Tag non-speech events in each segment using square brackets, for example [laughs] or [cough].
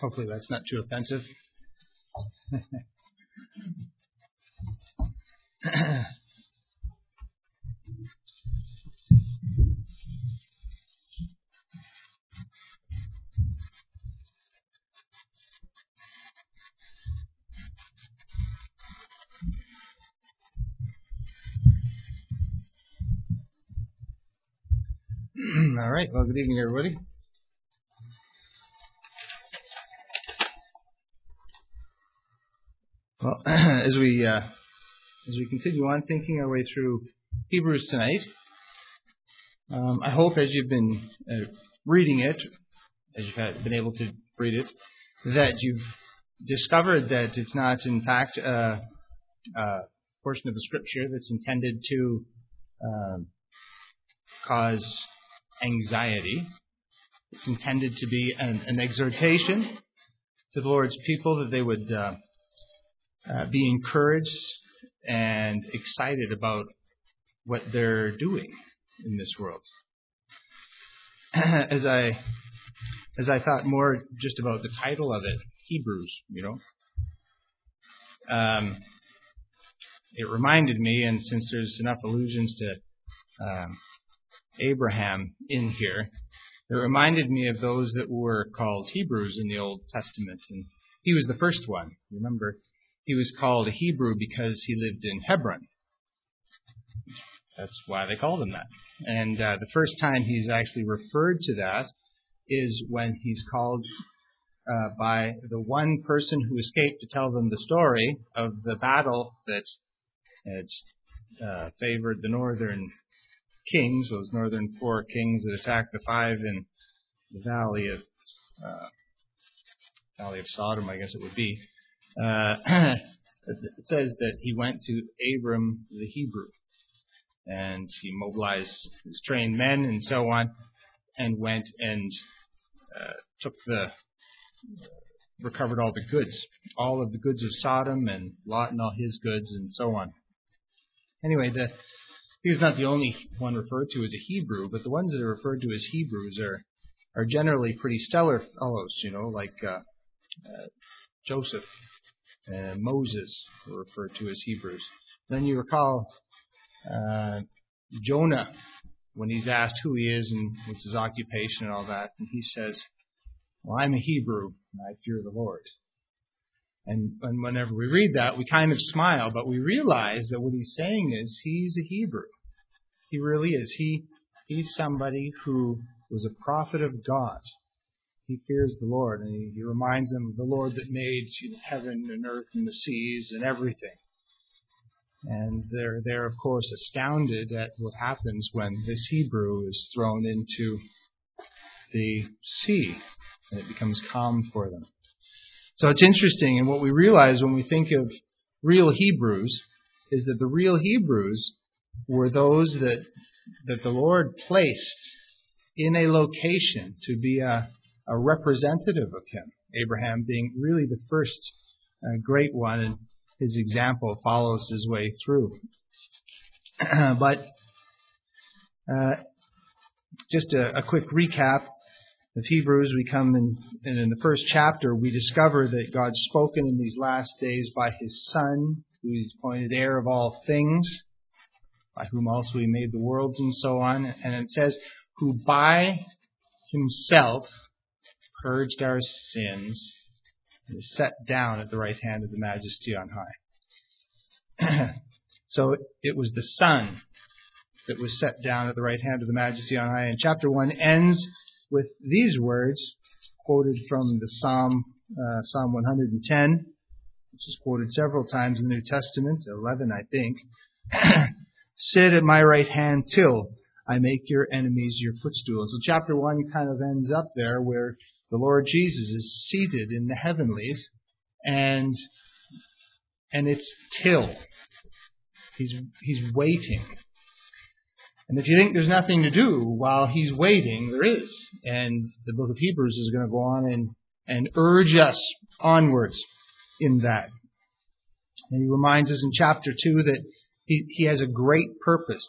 Hopefully that's not too offensive. [clears throat] All right. Well, good evening, everybody. Well, [clears throat] as we uh, as we continue on thinking our way through Hebrews tonight, um, I hope as you've been uh, reading it, as you've been able to read it, that you've discovered that it's not, in fact, a, a portion of the Scripture that's intended to um, cause anxiety. It's intended to be an, an exhortation to the Lord's people that they would uh, uh, be encouraged and excited about what they're doing in this world. [clears throat] as I as I thought more just about the title of it, Hebrews, you know, um, it reminded me, and since there's enough allusions to um, Abraham in here, it reminded me of those that were called Hebrews in the Old Testament, and he was the first one. Remember, he was called a Hebrew because he lived in Hebron. That's why they called him that. And uh, the first time he's actually referred to that is when he's called uh, by the one person who escaped to tell them the story of the battle that uh, favored the northern kings, those northern four kings that attacked the five in the valley of uh, valley of Sodom, I guess it would be. Uh, [clears throat] it says that he went to Abram the Hebrew, and he mobilized his trained men and so on, and went and uh, took the recovered all the goods, all of the goods of Sodom and Lot and all his goods and so on. Anyway, the he's not the only one referred to as a Hebrew, but the ones that are referred to as Hebrews are are generally pretty stellar fellows, you know, like uh, uh, Joseph and Moses referred to as Hebrews. Then you recall uh, Jonah when he's asked who he is and what's his occupation and all that, and he says, "Well, I'm a Hebrew and I fear the Lord." And, and whenever we read that, we kind of smile, but we realize that what he's saying is he's a Hebrew. He really is. He he's somebody who was a prophet of God he fears the Lord, and he, he reminds them of the Lord that made heaven and earth and the seas and everything. And they're, they're, of course, astounded at what happens when this Hebrew is thrown into the sea and it becomes calm for them. So it's interesting, and what we realize when we think of real Hebrews is that the real Hebrews were those that, that the Lord placed in a location to be a, a representative of him. Abraham being really the first uh, great one, and his example follows his way through. [clears throat] but uh, just a, a, quick recap of Hebrews. We come in, and in the first chapter, we discover that God's spoken in these last days by His Son, who is appointed heir of all things, by whom also He made the worlds and so on. And it says, who by Himself purged our sins, and is set down at the right hand of the Majesty on high. [clears throat] so it was the Son that was set down at the right hand of the Majesty on high. And chapter 1 ends with these words, quoted from the Psalm, uh, Psalm 110, which is quoted several times in the New Testament, 11, I think. [clears throat] Sit at my right hand till I make your enemies your footstool. So chapter 1 kind of ends up there where the Lord Jesus is seated in the heavenlies, and and it's till he's he's waiting. And if you think there's nothing to do while he's waiting, there is. And the book of Hebrews is going to go on and, and urge us onwards in that. And he reminds us in chapter 2 that he, he has a great purpose.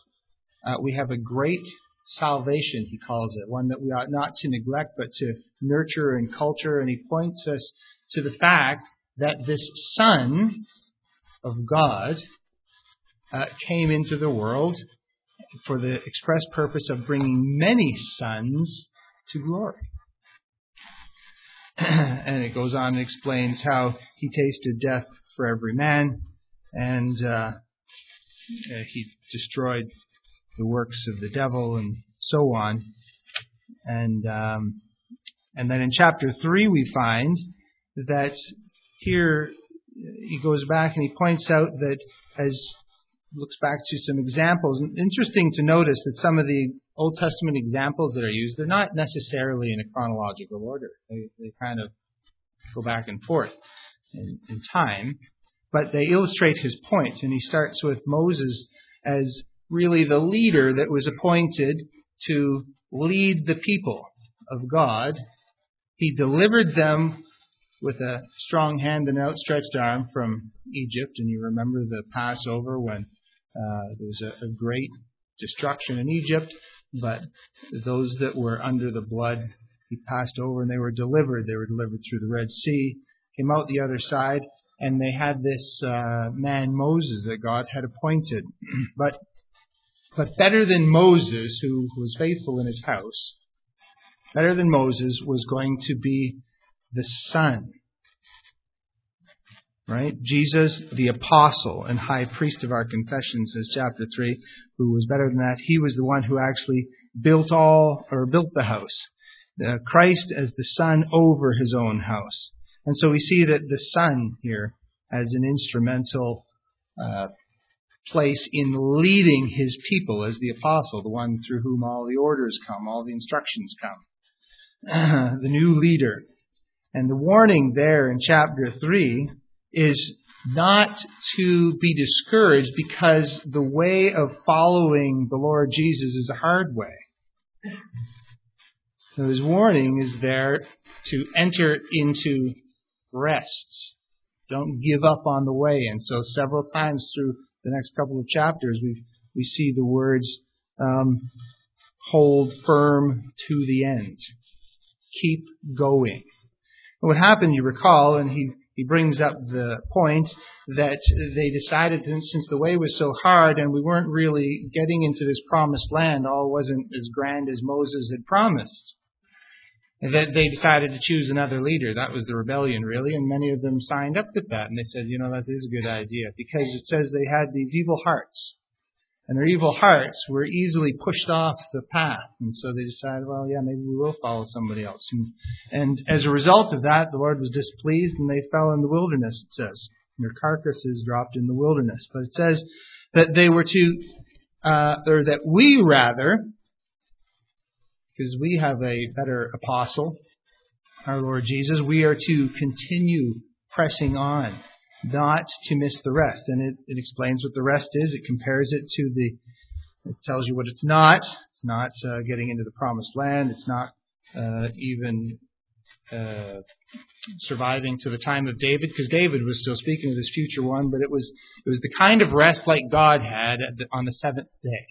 Uh, we have a great salvation, he calls it, one that we ought not to neglect, but to nurture and culture. And he points us to the fact that this Son of God uh, came into the world for the express purpose of bringing many sons to glory. [clears throat] and it goes on and explains how he tasted death for every man, and uh, he destroyed the works of the devil, and so on. And um, and then in chapter three we find that here he goes back and he points out that as looks back to some examples. Interesting to notice that some of the Old Testament examples that are used, they're not necessarily in a chronological order. They, they kind of go back and forth in, in time, but they illustrate his point. And he starts with Moses as really the leader that was appointed to lead the people of God. He delivered them with a strong hand and outstretched arm from Egypt. And you remember the Passover when uh, there was a, a great destruction in Egypt, but those that were under the blood, he passed over and they were delivered. They were delivered through the Red Sea, came out the other side, and they had this uh, man Moses that God had appointed. [clears throat] but but better than Moses, who was faithful in his house, better than Moses was going to be the Son. Right? Jesus, the apostle and high priest of our confession, says chapter 3, who was better than that. He was the one who actually built all, or built the house. The Christ as the Son over his own house. And so we see that the Son here as an instrumental uh, place in leading his people as the apostle, the one through whom all the orders come, all the instructions come. [clears throat] the new leader. And the warning there in chapter 3 is not to be discouraged because the way of following the Lord Jesus is a hard way. So his warning is there to enter into rest. Don't give up on the way. And so several times through the next couple of chapters, we we see the words um, hold firm to the end. Keep going. And what happened, you recall, and he he brings up the point that they decided that since the way was so hard and we weren't really getting into this promised land, all wasn't as grand as Moses had promised. That they decided to choose another leader. That was the rebellion, really, and many of them signed up with that. And they said, you know, that is a good idea because it says they had these evil hearts and their evil hearts were easily pushed off the path. And so they decided, well, yeah, maybe we will follow somebody else. And, and as a result of that, the Lord was displeased and they fell in the wilderness, it says. And Their carcasses dropped in the wilderness. But it says that they were to, uh, or that we rather, because we have a better apostle, our Lord Jesus, we are to continue pressing on not to miss the rest. And it, it explains what the rest is. It compares it to the, it tells you what it's not. It's not uh, getting into the promised land. It's not uh, even uh, surviving to the time of David, because David was still speaking of this future one, but it was it was the kind of rest like God had the, on the seventh day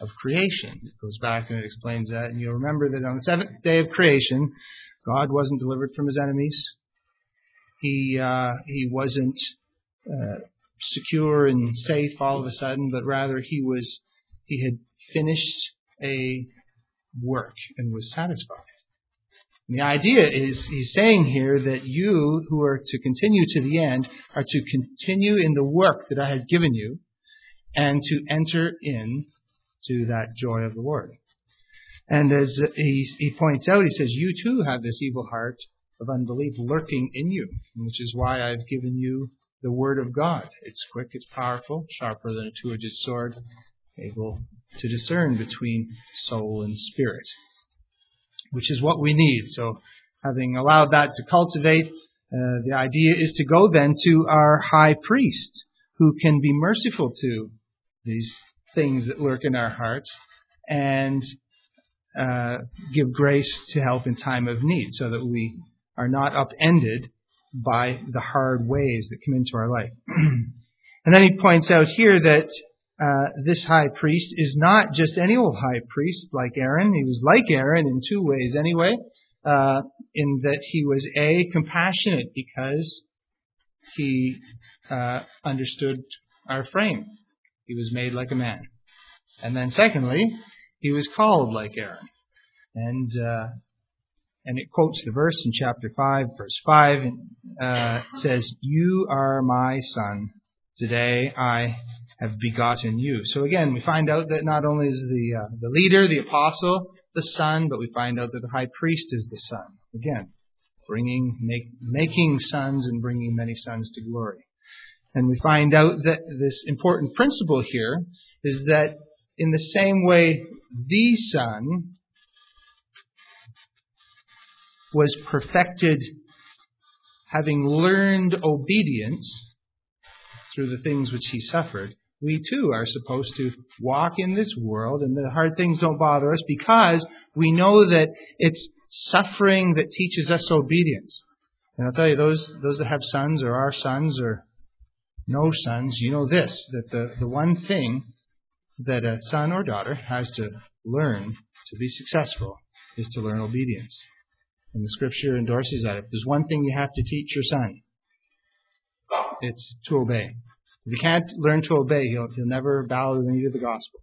of creation. It goes back and it explains that, and you'll remember that on the seventh day of creation, God wasn't delivered from his enemies he uh, he wasn't uh, secure and safe all of a sudden, but rather he was he had finished a work and was satisfied. And the idea is he's saying here that you who are to continue to the end are to continue in the work that I had given you and to enter in to that joy of the Lord. And as he, he points out, he says, You too have this evil heart of unbelief lurking in you, which is why I've given you the Word of God. It's quick, it's powerful, sharper than a two edged sword, able to discern between soul and spirit, which is what we need. So, having allowed that to cultivate, uh, the idea is to go then to our high priest, who can be merciful to these things that lurk in our hearts and uh, give grace to help in time of need so that we are not upended by the hard ways that come into our life. [clears throat] and then he points out here that uh, this high priest is not just any old high priest like Aaron. He was like Aaron in two ways anyway, uh, in that he was A, compassionate because he uh, understood our frame. He was made like a man. And then secondly, he was called like Aaron. And, uh, and it quotes the verse in chapter 5, verse 5, and uh, says, You are my son. Today I have begotten you. So again, we find out that not only is the uh, the leader, the apostle, the son, but we find out that the high priest is the son. Again, bringing make, making sons and bringing many sons to glory. And we find out that this important principle here is that in the same way the son was perfected having learned obedience through the things which he suffered, we too are supposed to walk in this world and the hard things don't bother us because we know that it's suffering that teaches us obedience. And I'll tell you, those, those that have sons or are sons or no sons, you know this, that the, the one thing that a son or daughter has to learn to be successful is to learn obedience. And the scripture endorses that. If there's one thing you have to teach your son, it's to obey. If he can't learn to obey, he'll, he'll never bow the knee to the gospel.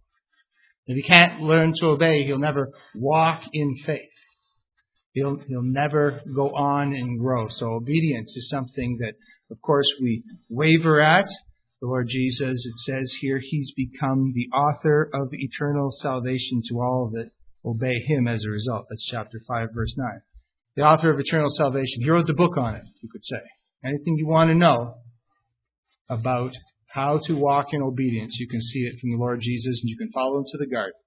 If he can't learn to obey, he'll never walk in faith. He'll, he'll never go on and grow. So obedience is something that, of course, we waver at. The Lord Jesus, it says here, He's become the author of eternal salvation to all that obey Him as a result. That's chapter 5, verse 9. The author of eternal salvation. He wrote the book on it, you could say. Anything you want to know about how to walk in obedience. You can see it from the Lord Jesus, and you can follow him to the garden.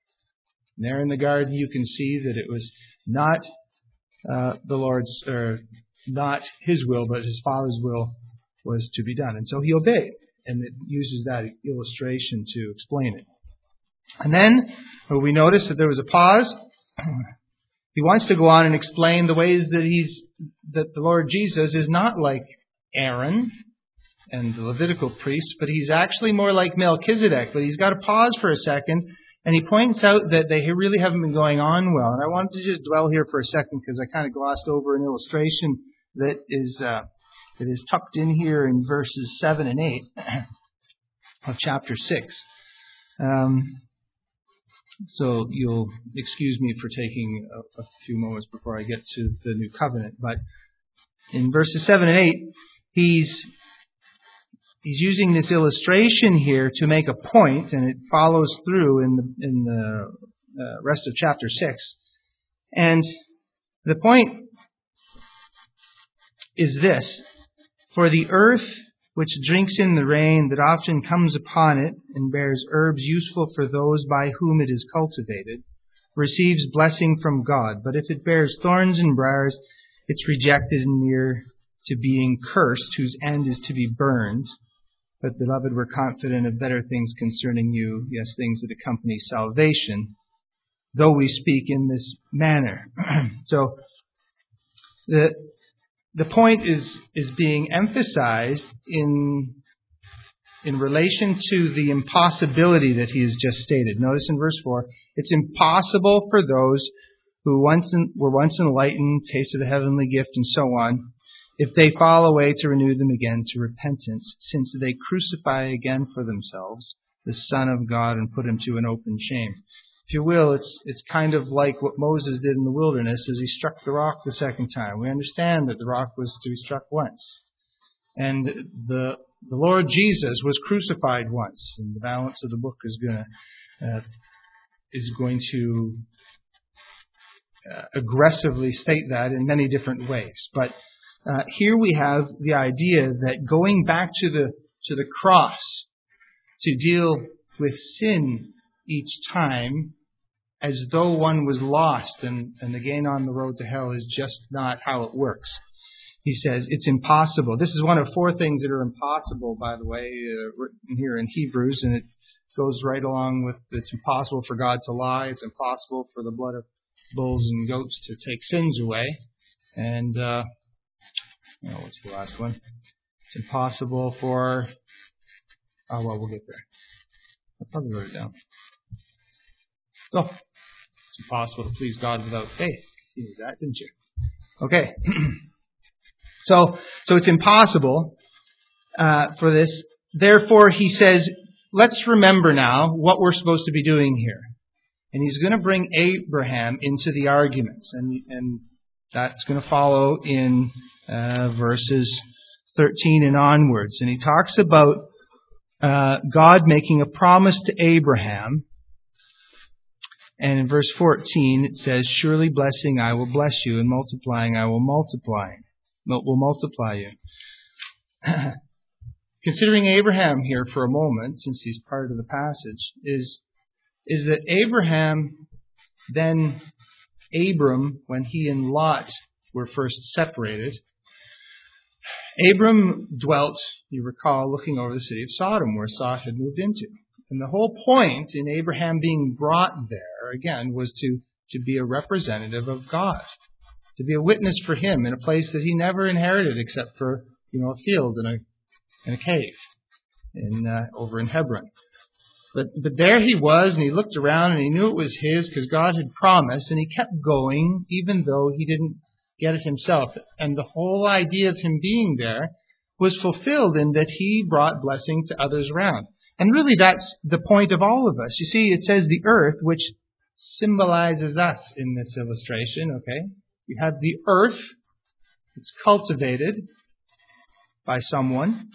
And there in the garden, you can see that it was not Uh, the Lord's, or not his will, but his Father's will was to be done. And so he obeyed, and it uses that illustration to explain it. And then we notice that there was a pause. [clears throat] he wants to go on and explain the ways that he's that the Lord Jesus is not like Aaron, and the Levitical priests, but he's actually more like Melchizedek. But he's got to pause for a second, and he points out that they really haven't been going on well. And I wanted to just dwell here for a second because I kind of glossed over an illustration that is uh, that is tucked in here in verses seven and eight of chapter six. Um, so you'll excuse me for taking a, a few moments before I get to the new covenant, but in verses seven and eight, he's he's using this illustration here to make a point, and it follows through in the, in the uh, rest of chapter 6. And the point is this For the earth which drinks in the rain that often comes upon it and bears herbs useful for those by whom it is cultivated, receives blessing from God. But if it bears thorns and briars, it's rejected and near to being cursed, whose end is to be burned. But, beloved, we're confident of better things concerning you, yes, things that accompany salvation, though we speak in this manner. [clears throat] so, the, the point is, is being emphasized in, in relation to the impossibility that he has just stated. Notice in verse 4 it's impossible for those who once in, were once enlightened, tasted the heavenly gift, and so on, if they fall away to renew them again to repentance, since they crucify again for themselves the Son of God and put him to an open shame. If you will, it's, it's kind of like what Moses did in the wilderness as he struck the rock the second time. We understand that the rock was to be struck once. And the, the Lord Jesus was crucified once, and the balance of the book is going to, uh, is going to uh, aggressively state that in many different ways. But here we have the idea that going back to the to the cross to deal with sin each time as though one was lost and, and again on the road to hell is just not how it works. He says it's impossible. This is one of four things that are impossible, by the way, uh, written here in Hebrews, and it goes right along with it's impossible for God to lie. It's impossible for the blood of bulls and goats to take sins away. And uh, Oh, what's the last one? It's impossible for. Oh well, we'll get there. I probably wrote it down. So, it's impossible to please God without faith. You knew that, didn't you? Okay. [clears throat] so, so it's impossible uh, for this. Therefore, he says, let's remember now what we're supposed to be doing here. And he's going to bring Abraham into the arguments, and, and that's going to follow in uh, verses 13 and onwards. And he talks about uh, God making a promise to Abraham. And in verse 14 it says, Surely blessing I will bless you, and multiplying I will multiply, will multiply you. [clears throat] Considering Abraham here for a moment, since he's part of the passage, is, is that Abraham then Abram, when he and Lot were first separated, Abram dwelt, you recall, looking over the city of Sodom, where Lot had moved into. And the whole point in Abraham being brought there, again, was to, to be a representative of God, to be a witness for him in a place that he never inherited except for, you know, a field and a, and a cave in, uh, over in Hebron. But, but there he was, and he looked around, and he knew it was his because God had promised, and he kept going, even though he didn't get it himself. And the whole idea of him being there was fulfilled in that he brought blessing to others around. And really that's the point of all of us. You see, it says the earth, which symbolizes us in this illustration, okay? You have the earth, it's cultivated by someone,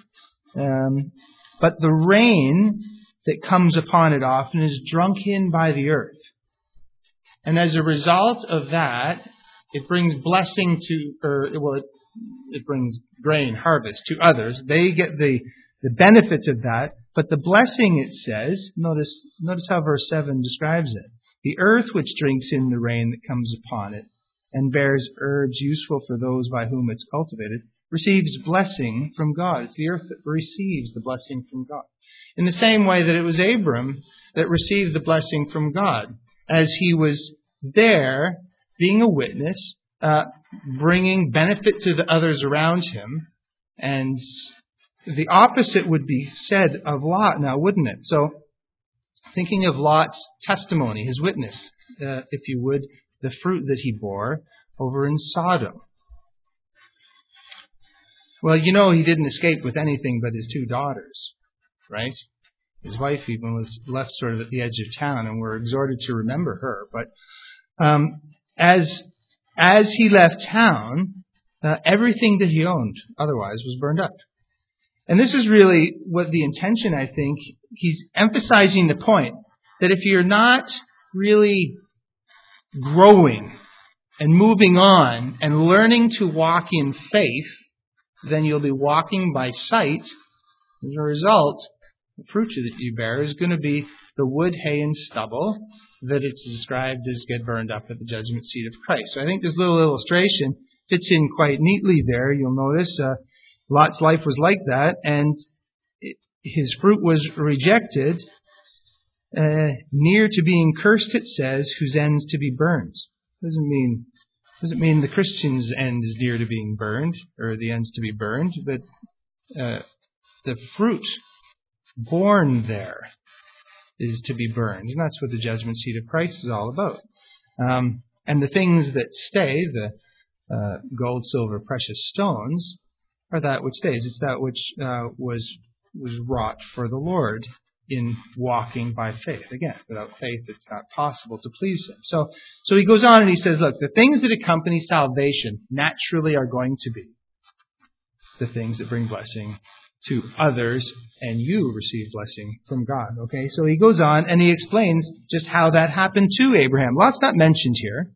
um, but the rain that comes upon it often is drunk in by the earth. And as a result of that, it brings blessing to, or well, it, it brings grain harvest to others. They get the, the benefits of that, but the blessing it says, notice, notice how verse 7 describes it. The earth which drinks in the rain that comes upon it and bears herbs useful for those by whom it's cultivated receives blessing from God. It's the earth that receives the blessing from God. In the same way that it was Abram that received the blessing from God as he was there being a witness, uh, bringing benefit to the others around him, and the opposite would be said of Lot now, wouldn't it? So, thinking of Lot's testimony, his witness, uh, if you would, the fruit that he bore over in Sodom. Well, you know he didn't escape with anything but his two daughters, right? His wife even was left sort of at the edge of town, and we're exhorted to remember her. But um, as as he left town, uh, everything that he owned otherwise was burned up. And this is really what the intention, I think, he's emphasizing the point that if you're not really growing and moving on and learning to walk in faith, then you'll be walking by sight. As a result, the fruit that you bear is going to be the wood, hay, and stubble that it's described as get burned up at the judgment seat of Christ. So I think this little illustration fits in quite neatly there. You'll notice uh, Lot's life was like that, and it, his fruit was rejected, uh, near to being cursed. It says, whose ends to be burned. Doesn't mean doesn't mean the Christian's end is near to being burned or the ends to be burned, but uh, the fruit born there is to be burned. And that's what the judgment seat of Christ is all about. Um, and the things that stay, the uh, gold, silver, precious stones, are that which stays. It's that which uh, was was wrought for the Lord in walking by faith. Again, without faith, it's not possible to please Him. So, so he goes on and he says, look, the things that accompany salvation naturally are going to be the things that bring blessing to others and you receive blessing from God. Okay, so he goes on and he explains just how that happened to Abraham. Lots not mentioned here,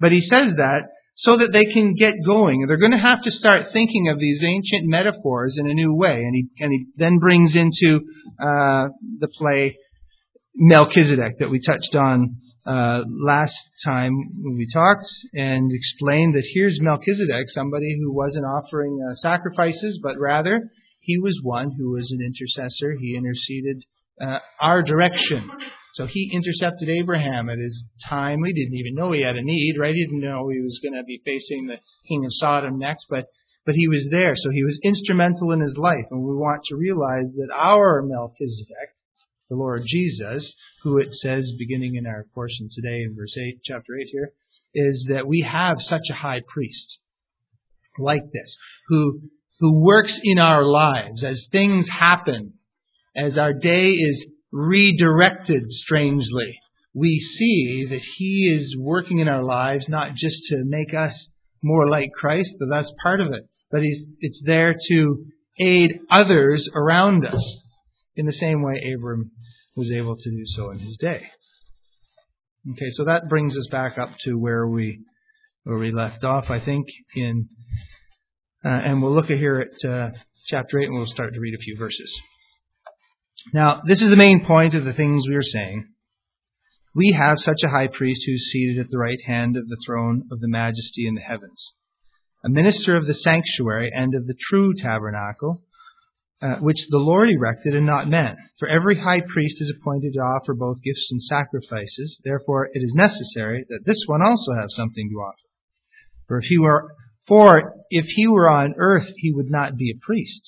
but he says that so that they can get going. They're going to have to start thinking of these ancient metaphors in a new way. And he, and he then brings into uh, the play Melchizedek that we touched on uh, last time when we talked and explained that here's Melchizedek, somebody who wasn't offering uh, sacrifices, but rather he was one who was an intercessor. He interceded uh, our direction. So he intercepted Abraham at his time. We didn't even know he had a need, right? He didn't know he was going to be facing the king of Sodom next, but but he was there. So he was instrumental in his life, and we want to realize that our Melchizedek the Lord Jesus, who it says, beginning in our portion today in verse 8, chapter 8 here, is that we have such a high priest like this, who, who works in our lives as things happen, as our day is redirected strangely. We see that he is working in our lives not just to make us more like Christ, but that's part of it. But he's, it's there to aid others around us in the same way Abram was able to do so in his day. Okay, so that brings us back up to where we where we left off, I think, in uh, and we'll look at here at uh, chapter eight, and we'll start to read a few verses. Now, this is the main point of the things we are saying. We have such a high priest who's seated at the right hand of the throne of the majesty in the heavens, a minister of the sanctuary and of the true tabernacle, uh, which the Lord erected and not men. For every high priest is appointed to offer both gifts and sacrifices. Therefore, it is necessary that this one also have something to offer. For if he were, for if he were on earth, he would not be a priest,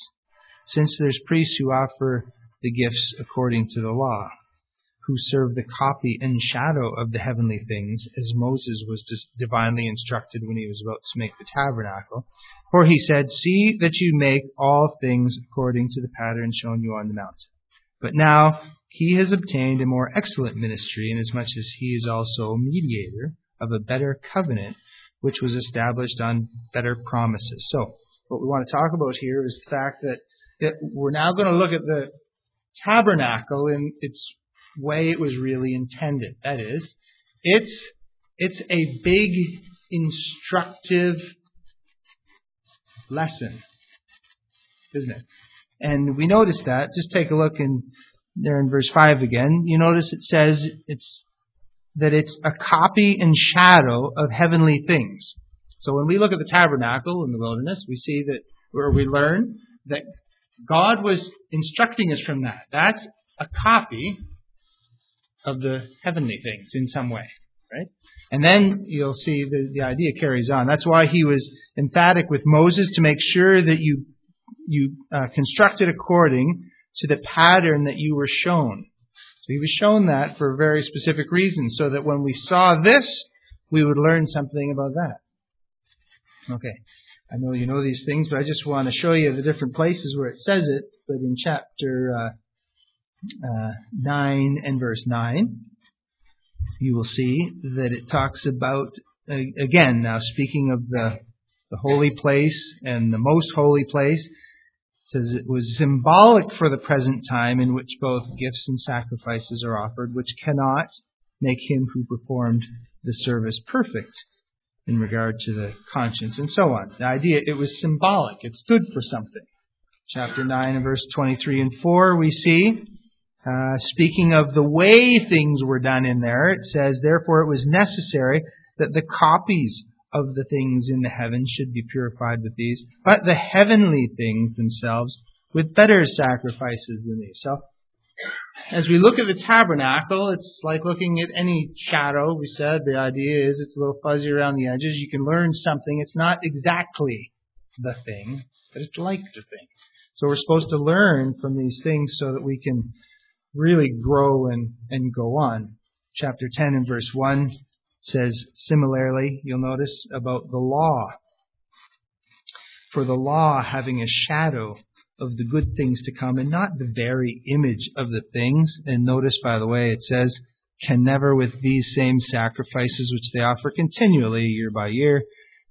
since there's priests who offer the gifts according to the law who serve the copy and shadow of the heavenly things, as Moses was divinely instructed when he was about to make the tabernacle. For he said, See that you make all things according to the pattern shown you on the mountain. But now he has obtained a more excellent ministry, inasmuch as he is also mediator of a better covenant, which was established on better promises. So, what we want to talk about here is the fact that, that we're now going to look at the tabernacle in its way it was really intended. That is, it's, it's a big instructive lesson, isn't it? And we notice that. Just take a look in there in verse 5 again. You notice it says it's that it's a copy and shadow of heavenly things. So when we look at the tabernacle in the wilderness, we see that, where we learn that God was instructing us from that. That's a copy of the heavenly things in some way, right? And then you'll see the, the idea carries on. That's why he was emphatic with Moses to make sure that you you uh, constructed according to the pattern that you were shown. So he was shown that for a very specific reason, so that when we saw this, we would learn something about that. Okay. I know you know these things, but I just want to show you the different places where it says it. But in chapter uh, uh, 9 and verse 9, you will see that it talks about, uh, again, now speaking of the, the holy place and the most holy place, it says it was symbolic for the present time in which both gifts and sacrifices are offered, which cannot make him who performed the service perfect in regard to the conscience and so on. The idea, it was symbolic. It stood for something. Chapter 9 and verse 23 and 4, we see uh, speaking of the way things were done in there, it says, Therefore it was necessary that the copies of the things in the heavens should be purified with these, but the heavenly things themselves with better sacrifices than these. So, as we look at the tabernacle, it's like looking at any shadow. We said the idea is it's a little fuzzy around the edges. You can learn something. It's not exactly the thing, but it's like the thing. So we're supposed to learn from these things so that we can really grow and, and go on. Chapter 10 and verse 1 says similarly, you'll notice about the law. For the law having a shadow of the good things to come and not the very image of the things. And notice, by the way, it says, can never with these same sacrifices which they offer continually year by year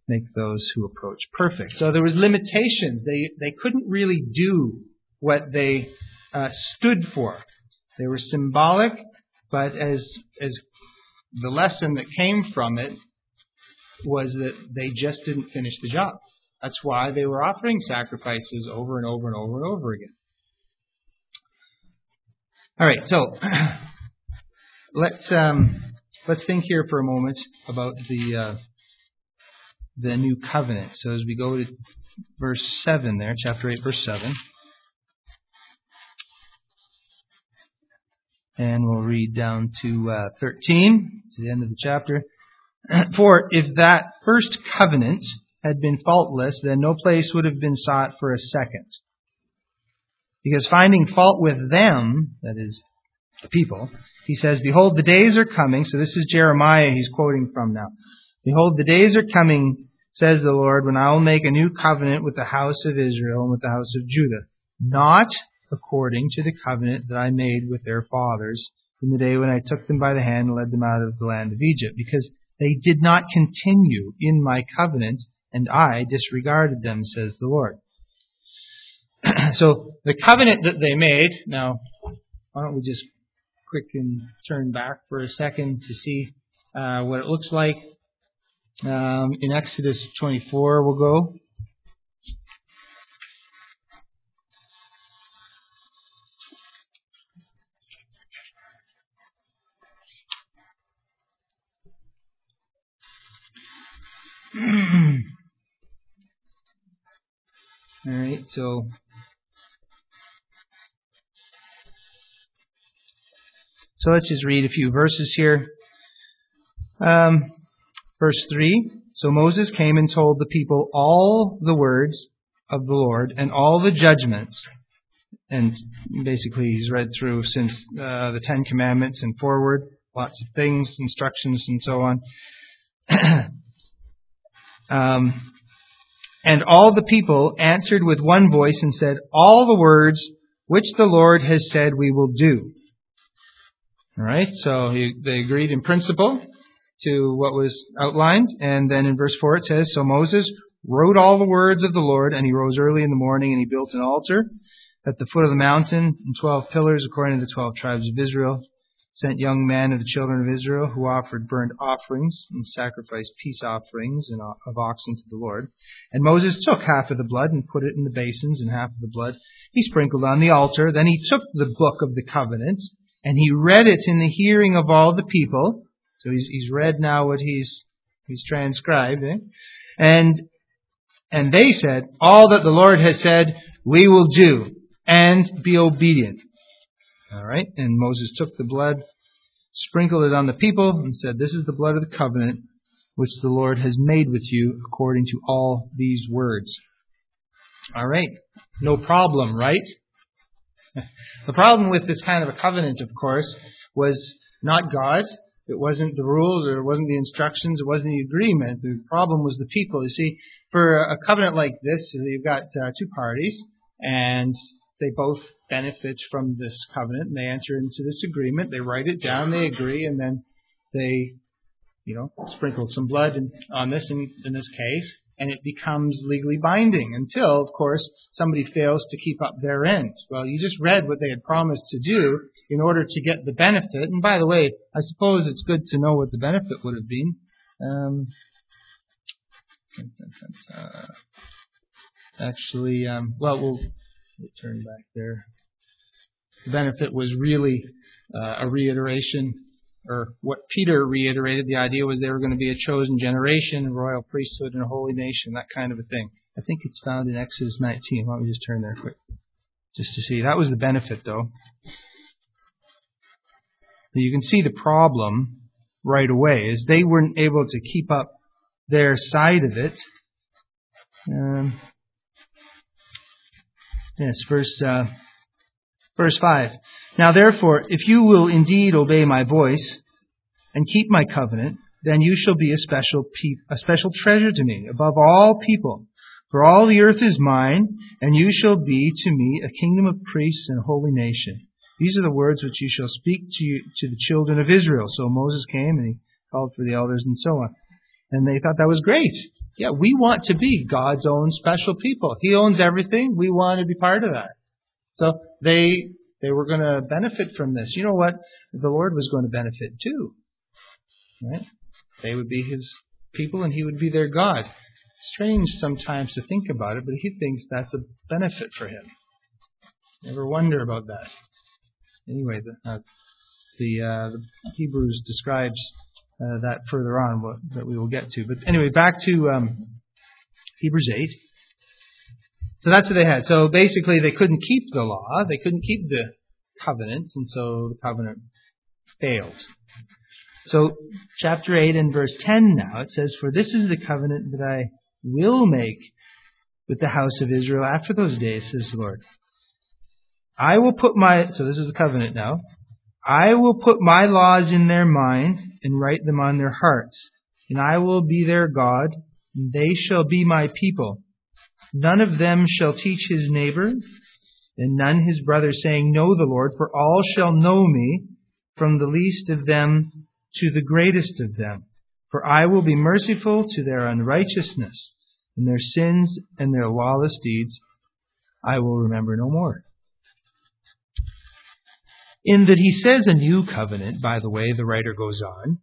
make those who approach perfect. So there was limitations. They, they couldn't really do what they uh, stood for. They were symbolic, but as, as the lesson that came from it was that they just didn't finish the job. That's why they were offering sacrifices over and over and over and over again. All right, so [clears throat] let's um, let's think here for a moment about the uh, the new covenant. So as we go to verse seven, there, chapter eight, verse seven. And we'll read down to uh, 13, to the end of the chapter. [clears throat] For if that first covenant had been faultless, then no place would have been sought for a second. Because finding fault with them, that is, the people, he says, Behold, the days are coming. So this is Jeremiah he's quoting from now. Behold, the days are coming, says the Lord, when I will make a new covenant with the house of Israel and with the house of Judah, not according to the covenant that I made with their fathers in the day when I took them by the hand and led them out of the land of Egypt, because they did not continue in my covenant, and I disregarded them, says the Lord. [clears throat] so the covenant that they made, now, why don't we just quick and turn back for a second to see uh, what it looks like. Um, in Exodus 24, we'll go. [clears throat] All right, so so let's just read a few verses here. Um, verse three. So Moses came and told the people all the words of the Lord and all the judgments. And basically, he's read through since uh, the Ten Commandments and forward, lots of things, instructions, and so on. [clears throat] Um, and all the people answered with one voice and said, All the words which the Lord has said we will do. All right, so he, they agreed in principle to what was outlined. And then in verse 4 it says, So Moses wrote all the words of the Lord, and he rose early in the morning, and he built an altar at the foot of the mountain, and twelve pillars according to the twelve tribes of Israel sent young men of the children of Israel who offered burnt offerings and sacrificed peace offerings and of oxen to the Lord. And Moses took half of the blood and put it in the basins, and half of the blood he sprinkled on the altar. Then he took the book of the covenant and he read it in the hearing of all the people. So he's, he's read now what he's he's transcribed, eh? and and they said, "All that the Lord has said, we will do, and be obedient." All right. And Moses took the blood, sprinkled it on the people, and said, This is the blood of the covenant which the Lord has made with you according to all these words. All right. No problem, right? [laughs] the problem with this kind of a covenant, of course, was not God. It wasn't the rules or it wasn't the instructions. It wasn't the agreement. The problem was the people. You see, for a covenant like this, you've got uh, two parties and they both benefit from this covenant and they enter into this agreement. They write it down, they agree, and then they, you know, sprinkle some blood on this in, in this case, and it becomes legally binding until, of course, somebody fails to keep up their end. Well, you just read what they had promised to do in order to get the benefit. And by the way, I suppose it's good to know what the benefit would have been. Um, actually, um, well, we'll turn back there. The benefit was really uh, a reiteration, or what Peter reiterated. The idea was they were going to be a chosen generation, a royal priesthood, and a holy nation, that kind of a thing. I think it's found in Exodus 19. Why don't we just turn there quick, just to see. That was the benefit, though. You can see the problem right away is they weren't able to keep up their side of it. Um, Yes, verse, uh, verse 5. Now therefore, if you will indeed obey my voice and keep my covenant, then you shall be a special pe- a special treasure to me above all people. For all the earth is mine, and you shall be to me a kingdom of priests and a holy nation. These are the words which you shall speak to, you, to the children of Israel. So Moses came and he called for the elders and so on. And they thought that was great. Yeah, we want to be God's own special people. He owns everything. We want to be part of that. So they they were going to benefit from this. You know what? The Lord was going to benefit too. Right? They would be his people and he would be their God. Strange sometimes to think about it, but he thinks that's a benefit for him. Never wonder about that. Anyway, the, uh, the, uh, the Hebrews describes uh, that further on what, that we will get to. But anyway, back to um, Hebrews 8. So that's what they had. So basically, they couldn't keep the law, they couldn't keep the covenants, and so the covenant failed. So, chapter 8 and verse 10 now, it says, For this is the covenant that I will make with the house of Israel after those days, says the Lord. I will put my, so this is the covenant now. I will put my laws in their mind and write them on their hearts, and I will be their God, and they shall be my people. None of them shall teach his neighbor, and none his brother, saying, Know the Lord, for all shall know me, from the least of them to the greatest of them. For I will be merciful to their unrighteousness, and their sins and their lawless deeds I will remember no more. In that he says a new covenant, by the way, the writer goes on,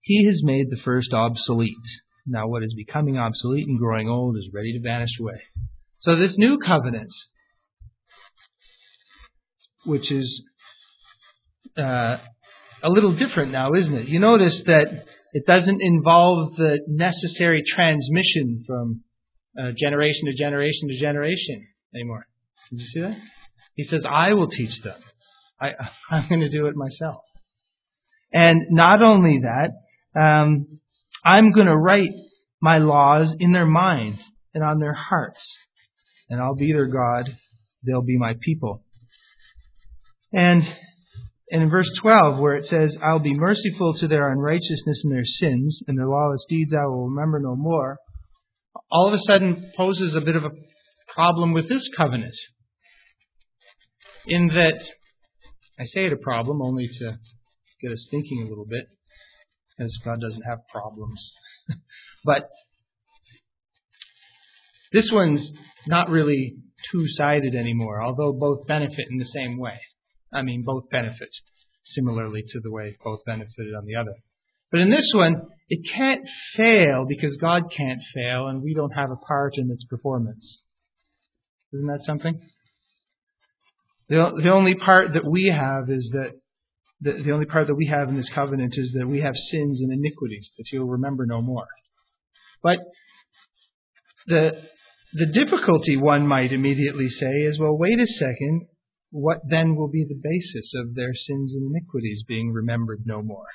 he has made the first obsolete. Now, what is becoming obsolete and growing old is ready to vanish away. So, this new covenant, which is uh, a little different now, isn't it? You notice that it doesn't involve the necessary transmission from uh, generation to generation to generation anymore. Did you see that? He says, I will teach them. I, [laughs] I'm going to do it myself. And not only that, um, I'm going to write my laws in their minds and on their hearts. And I'll be their God. They'll be my people. And, in verse 12, where it says, I'll be merciful to their unrighteousness and their sins, and their lawless deeds I will remember no more, all of a sudden poses a bit of a problem with this covenant. In that, I say it a problem only to get us thinking a little bit, because God doesn't have problems. [laughs] but this one's not really two sided anymore, although both benefit in the same way. I mean, both benefit similarly to the way both benefited on the other. But in this one, it can't fail because God can't fail and we don't have a part in its performance. Isn't that something? The, the only part that we have is that the, the only part that we have in this covenant is that we have sins and iniquities that you'll remember no more. But the the difficulty one might immediately say is, well, wait a second, what then will be the basis of their sins and iniquities being remembered no more?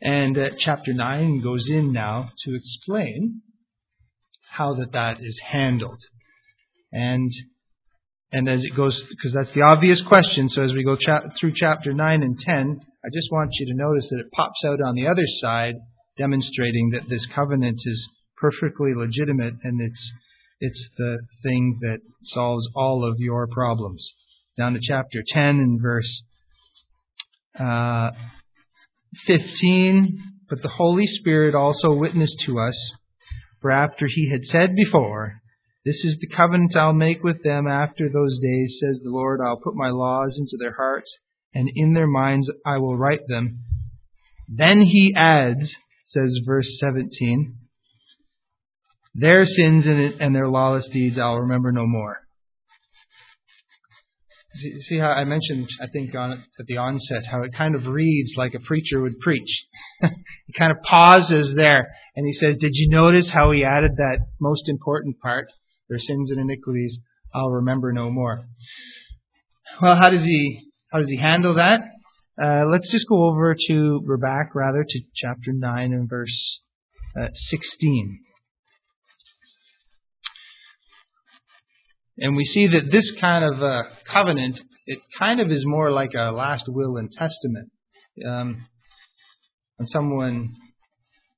And uh, chapter 9 goes in now to explain how that that is handled. And and as it goes, because that's the obvious question, so as we go cha- through chapter 9 and 10, I just want you to notice that it pops out on the other side, demonstrating that this covenant is perfectly legitimate and it's, it's the thing that solves all of your problems. Down to chapter 10 and verse uh, 15. But the Holy Spirit also witnessed to us, for after he had said before, this is the covenant I'll make with them after those days, says the Lord. I'll put my laws into their hearts, and in their minds I will write them. Then he adds, says verse 17, their sins and their lawless deeds I'll remember no more. See, how I mentioned, I think, on, at the onset, how it kind of reads like a preacher would preach. [laughs] he kind of pauses there and he says, Did you notice how he added that most important part? Their sins and iniquities I'll remember no more. Well, how does he how does he handle that? Uh, let's just go over to we're back rather to chapter nine and verse uh, sixteen. And we see that this kind of uh, covenant, it kind of is more like a last will and testament. Um, when someone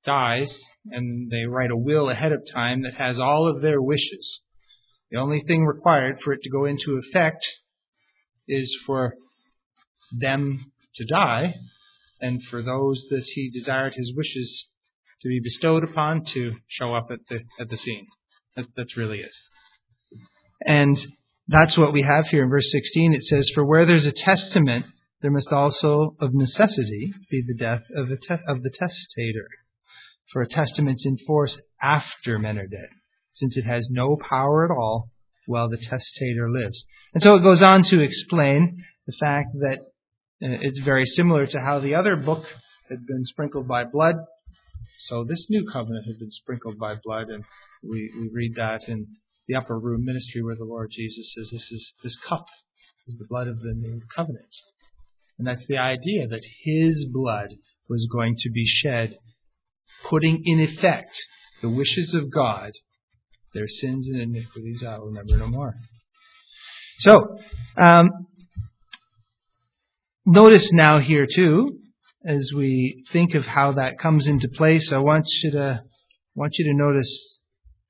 dies, and they write a will ahead of time that has all of their wishes. The only thing required for it to go into effect is for them to die and for those that he desired his wishes to be bestowed upon to show up at the at the scene. That, that's really it. And that's what we have here in verse 16. It says, For where there's a testament, there must also of necessity be the death of the, te- of the testator for a testament's in force after men are dead, since it has no power at all while the testator lives. And so it goes on to explain the fact that uh, it's very similar to how the other book had been sprinkled by blood. So this new covenant had been sprinkled by blood, and we, we read that in the upper room ministry where the Lord Jesus says this is this cup is the blood of the new covenant. And that's the idea that his blood was going to be shed putting in effect the wishes of God, their sins and iniquities I will remember no more. So, um, notice now here too, as we think of how that comes into place, I want you to want you to notice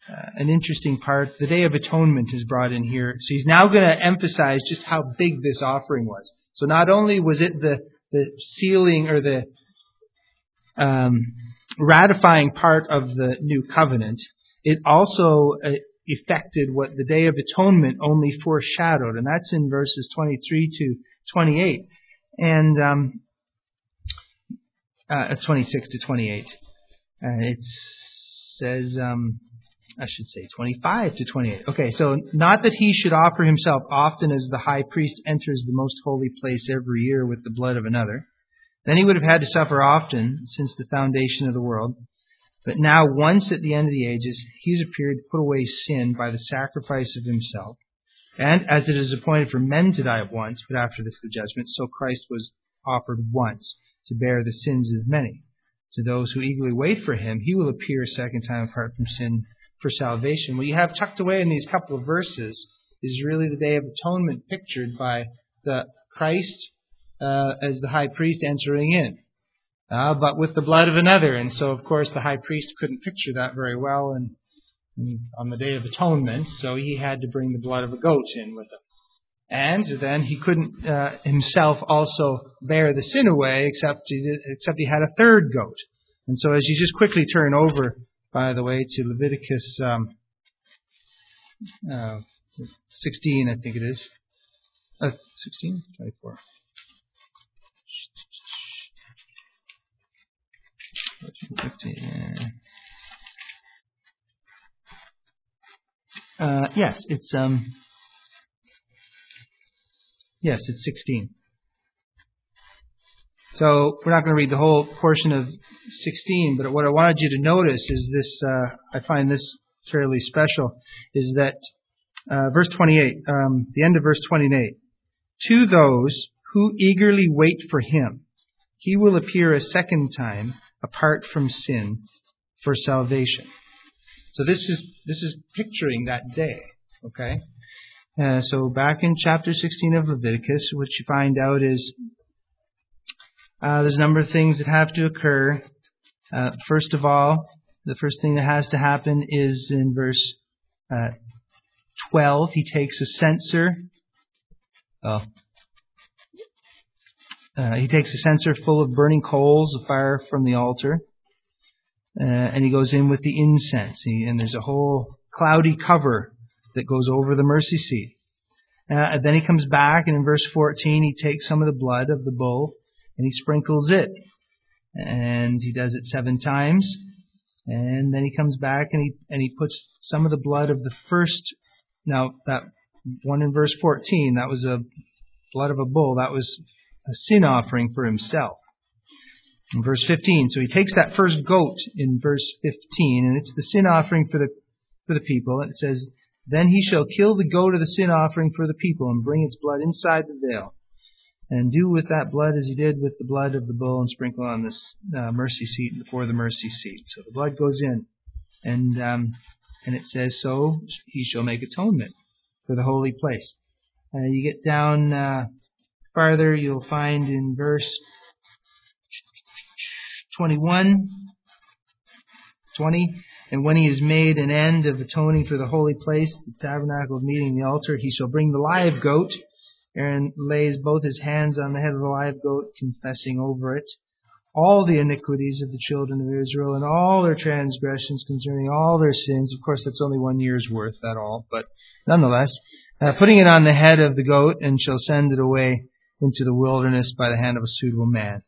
uh, an interesting part. The Day of Atonement is brought in here. So he's now going to emphasize just how big this offering was. So not only was it the the sealing or the um, ratifying part of the new covenant, it also uh, effected what the Day of Atonement only foreshadowed, and that's in verses 23 to 28. And um, uh, 26 to 28. Uh, it says, um, I should say 25 to 28. Okay, so not that he should offer himself often as the high priest enters the most holy place every year with the blood of another. Then he would have had to suffer often since the foundation of the world. But now, once at the end of the ages, he's appeared to put away sin by the sacrifice of himself. And as it is appointed for men to die once, but after this the judgment, so Christ was offered once to bear the sins of many. To those who eagerly wait for him, he will appear a second time apart from sin for salvation. What you have tucked away in these couple of verses is really the Day of Atonement pictured by the Christ uh, as the high priest entering in, uh, but with the blood of another. And so, of course, the high priest couldn't picture that very well and, and on the Day of Atonement, so he had to bring the blood of a goat in with him. And then he couldn't uh, himself also bear the sin away, except he, did, except he had a third goat. And so, as you just quickly turn over, by the way, to Leviticus um, uh, 16, I think it is. Uh, 16? 24. Uh, yes, it's um, Yes, it's 16. So we're not going to read the whole portion of 16, but what I wanted you to notice is this, uh, I find this fairly special, is that uh, verse 28, um, the end of verse 28. To those who eagerly wait for him, he will appear a second time apart from sin for salvation. So this is, this is picturing that day, okay? Uh, so back in chapter 16 of Leviticus, what you find out is uh, there's a number of things that have to occur. Uh, first of all, the first thing that has to happen is in verse uh, 12. He takes a censer. Oh. Uh, he takes a censer full of burning coals of fire from the altar, uh, and he goes in with the incense. He, and there's a whole cloudy cover that goes over the mercy seat. Uh, then he comes back, and in verse 14, he takes some of the blood of the bull and he sprinkles it. And he does it seven times. And then he comes back and he, and he puts some of the blood of the first. Now, that one in verse 14, that was a blood of a bull. That was a sin offering for himself. In verse 15, so he takes that first goat in verse 15, and it's the sin offering for the for the people. It says, then he shall kill the goat of the sin offering for the people and bring its blood inside the veil. And do with that blood as he did with the blood of the bull and sprinkle on this uh, mercy seat before the mercy seat. So the blood goes in. And, um, and it says, so he shall make atonement for the holy place. Uh, you get down uh, farther, you'll find in verse 21, 20, and when he has made an end of atoning for the holy place, the tabernacle of meeting, the altar, he shall bring the live goat. Aaron lays both his hands on the head of the live goat, confessing over it all the iniquities of the children of Israel and all their transgressions concerning all their sins. Of course, that's only one year's worth, that all, but nonetheless, uh, putting it on the head of the goat, and shall send it away into the wilderness by the hand of a suitable man.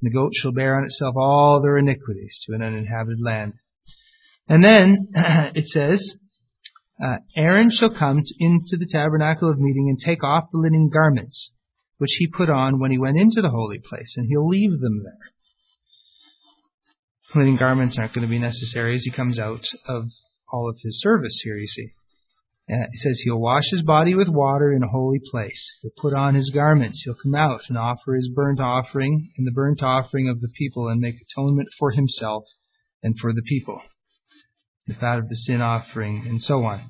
And the goat shall bear on itself all their iniquities to an uninhabited land. And then [clears throat] it says, uh, Aaron shall come into the tabernacle of meeting and take off the linen garments which he put on when he went into the holy place, and he'll leave them there. Linen garments aren't going to be necessary as he comes out of all of his service here, you see. Uh, he says he'll wash his body with water in a holy place. He'll put on his garments. He'll come out and offer his burnt offering and the burnt offering of the people and make atonement for himself and for the people the fat of the sin offering, and so on.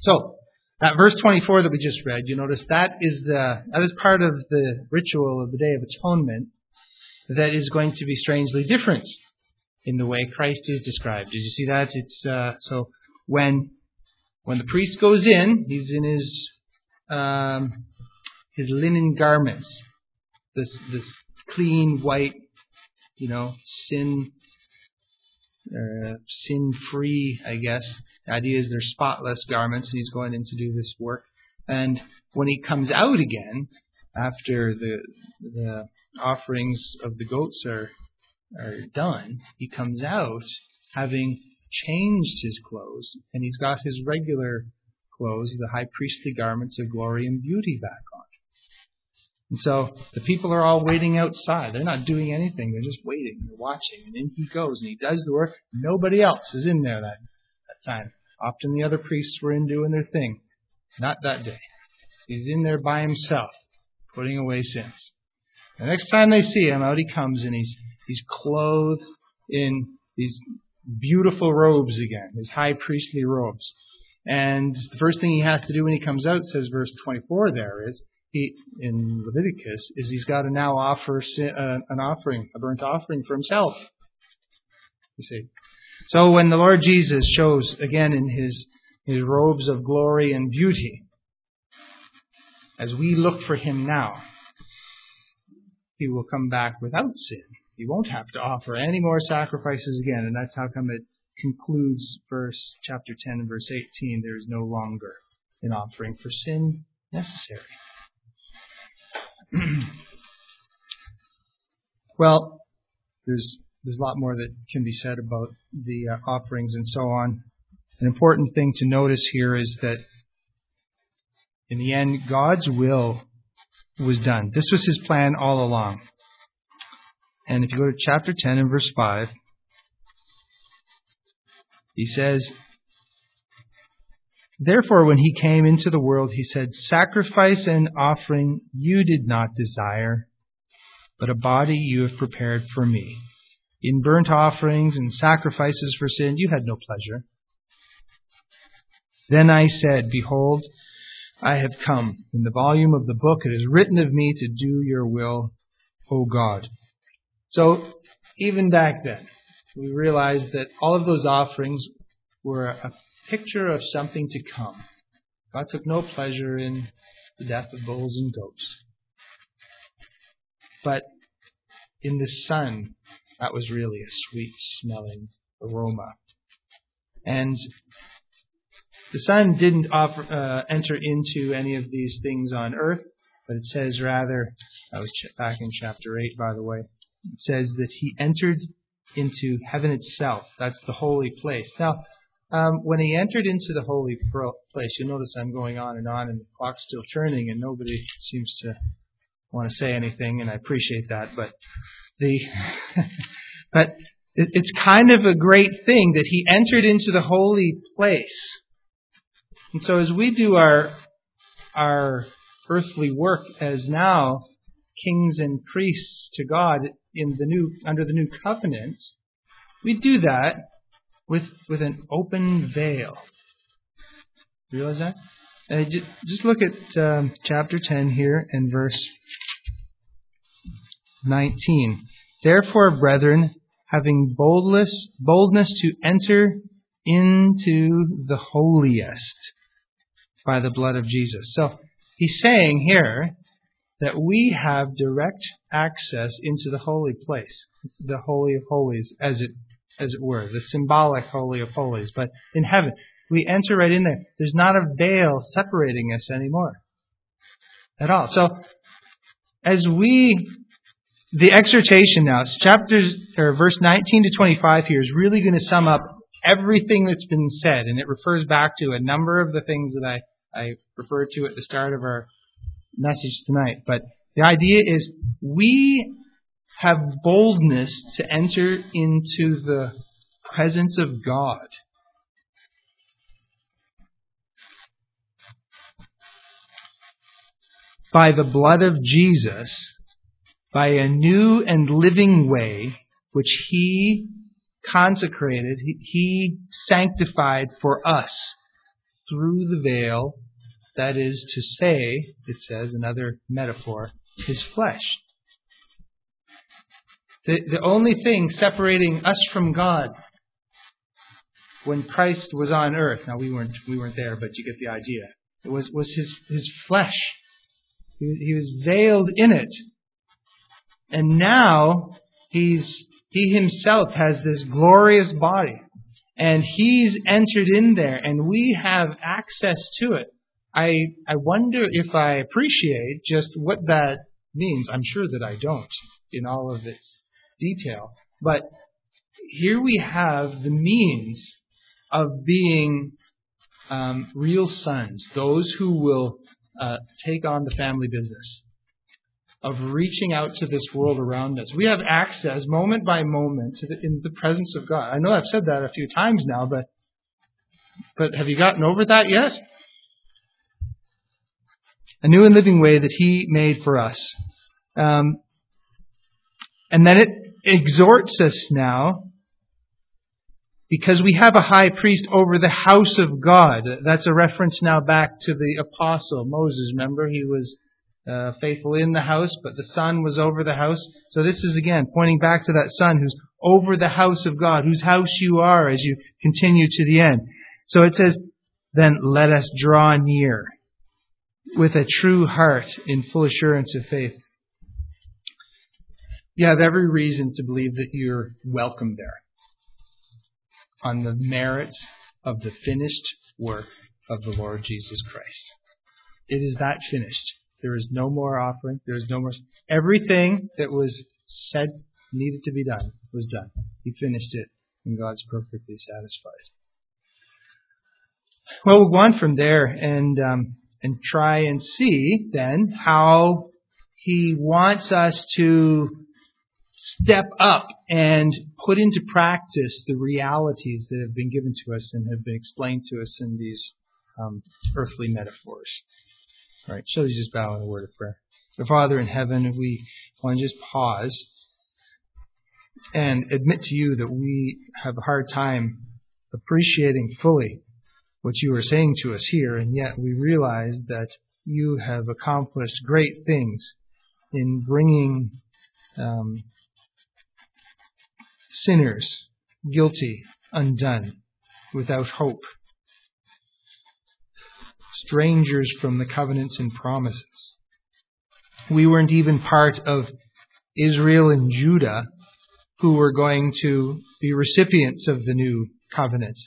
So, That verse 24 that we just read, you notice that is that is part of the ritual of the Day of Atonement that is going to be strangely different in the way Christ is described. Did you see that? It's uh, so when when the priest goes in, he's in his um, his linen garments, this this clean white, you know, sin uh, sin free, I guess. The idea is they're spotless garments, and he's going in to do this work. And when he comes out again, after the the offerings of the goats are are done, he comes out having changed his clothes, and he's got his regular clothes, the high priestly garments of glory and beauty back on. And so the people are all waiting outside. They're not doing anything. They're just waiting. They're watching. And in he goes and he does the work. Nobody else is in there that, that time. Often the other priests were in doing their thing. Not that day. He's in there by himself, putting away sins. The next time they see him, out he comes and he's, he's clothed in these beautiful robes again, his high priestly robes. And the first thing he has to do when he comes out, says verse 24 there, is he, in Leviticus is he's got to now offer uh, an offering, a burnt offering for himself. You see. So when the Lord Jesus shows again in his, his robes of glory and beauty, as we look for him now, he will come back without sin. He won't have to offer any more sacrifices again, and that's how come it concludes verse chapter 10 and verse 18. There is no longer an offering for sin necessary. [clears throat] well, there's there's a lot more that can be said about the uh, offerings and so on. An important thing to notice here is that in the end, God's will was done. This was His plan all along. And if you go to chapter 10 and verse 5, he says, Therefore, when he came into the world, he said, Sacrifice and offering you did not desire, but a body you have prepared for me. In burnt offerings and sacrifices for sin you had no pleasure. Then I said, Behold, I have come. In the volume of the book it is written of me to do your will, O God. So, even back then, we realized that all of those offerings were a picture of something to come. God took no pleasure in the death of bulls and goats. But in the Son, that was really a sweet smelling aroma. And the Son didn't offer, uh, enter into any of these things on earth, but it says rather, that was back in chapter 8, by the way, says that he entered into heaven itself. That's the holy place. Now, um, when he entered into the holy place, you'll notice I'm going on and on, and the clock's still turning, and nobody seems to want to say anything, and I appreciate that. But the [laughs] but it, it's kind of a great thing that he entered into the holy place. And so, as we do our our earthly work as now kings and priests to God in the new under the new covenant, we do that with, with an open veil. Realize that? Uh, just look at um, chapter 10 here and verse 19. Therefore, brethren, having boldness, boldness to enter into the holiest by the blood of Jesus. So he's saying here that we have direct access into the holy place, the holy of holies, as it as it were, the symbolic Holy of Holies. But in heaven, we enter right in there. There's not a veil separating us anymore. At all. So, as we, the exhortation now, chapters, or verse 19 to 25 here is really going to sum up everything that's been said, and it refers back to a number of the things that I, I referred to at the start of our message tonight. But the idea is we have boldness to enter into the presence of God. By the blood of Jesus, by a new and living way which He consecrated, He sanctified for us through the veil That is to say, it says, another metaphor, his flesh. The, the only thing separating us from God when Christ was on earth, now we weren't, we weren't there, but you get the idea, it was, was his, his flesh. He, he was veiled in it. And now he's, he himself has this glorious body. And he's entered in there and we have access to it. I, I wonder if I appreciate just what that means. I'm sure that I don't in all of its detail. But here we have the means of being um, real sons, those who will uh, take on the family business, of reaching out to this world around us. We have access moment by moment to the, in the presence of God. I know I've said that a few times now, but but have you gotten over that yet? A new and living way that He made for us. Um, and then it exhorts us now because we have a high priest over the house of God. That's a reference now back to the apostle Moses. Remember, he was uh, faithful in the house, but the son was over the house. So this is again pointing back to that son who's over the house of God, whose house you are as you continue to the end. So it says, then let us draw near with a true heart in full assurance of faith. You have every reason to believe that you're welcome there on the merits of the finished work of the Lord Jesus Christ. It is that finished. There is no more offering. There is no more. Everything that was said needed to be done was done. He finished it, and God's perfectly satisfied. Well, we'll go on from there and um, and try and see then how He wants us to step up and put into practice the realities that have been given to us and have been explained to us in these um, earthly metaphors. All right, shall we just bow in a word of prayer? Our Father in heaven, we want to just pause and admit to you that we have a hard time appreciating fully what you are saying to us here, and yet we realize that you have accomplished great things in bringing um, sinners, guilty, undone, without hope, strangers from the covenants and promises. We weren't even part of Israel and Judah who were going to be recipients of the new covenant.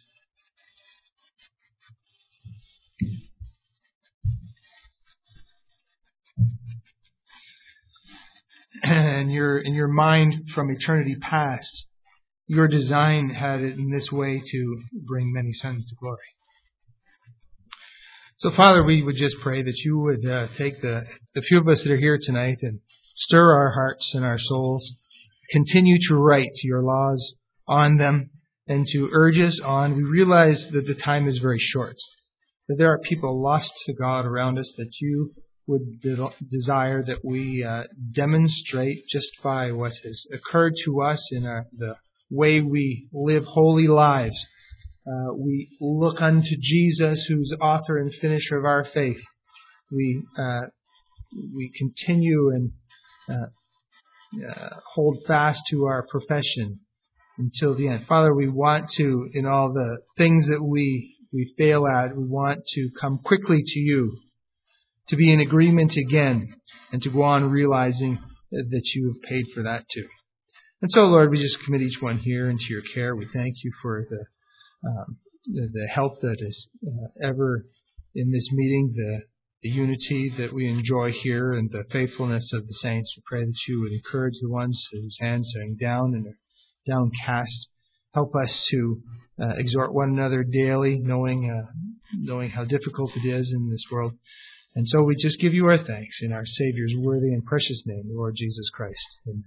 And your in your mind from eternity past, your design had it in this way to bring many sons to glory. So, Father, we would just pray that you would uh, take the, the few of us that are here tonight and stir our hearts and our souls, continue to write your laws on them, and to urge us on. We realize that the time is very short, that there are people lost to God around us, that you would de- desire that we uh, demonstrate just by what has occurred to us in our, the way we live holy lives. Uh, we look unto Jesus, who's author and finisher of our faith. We uh, we continue and uh, uh, hold fast to our profession until the end. Father, we want to, in all the things that we we fail at, we want to come quickly to you, to be in agreement again, and to go on realizing that you have paid for that too. And so, Lord, we just commit each one here into your care. We thank you for the um, the, help that is uh, ever in this meeting, the, the unity that we enjoy here, and the faithfulness of the saints. We pray that you would encourage the ones whose hands are down and are downcast. Help us to uh, exhort one another daily, knowing uh, knowing how difficult it is in this world. And so we just give you our thanks in our Savior's worthy and precious name, Lord Jesus Christ. Amen.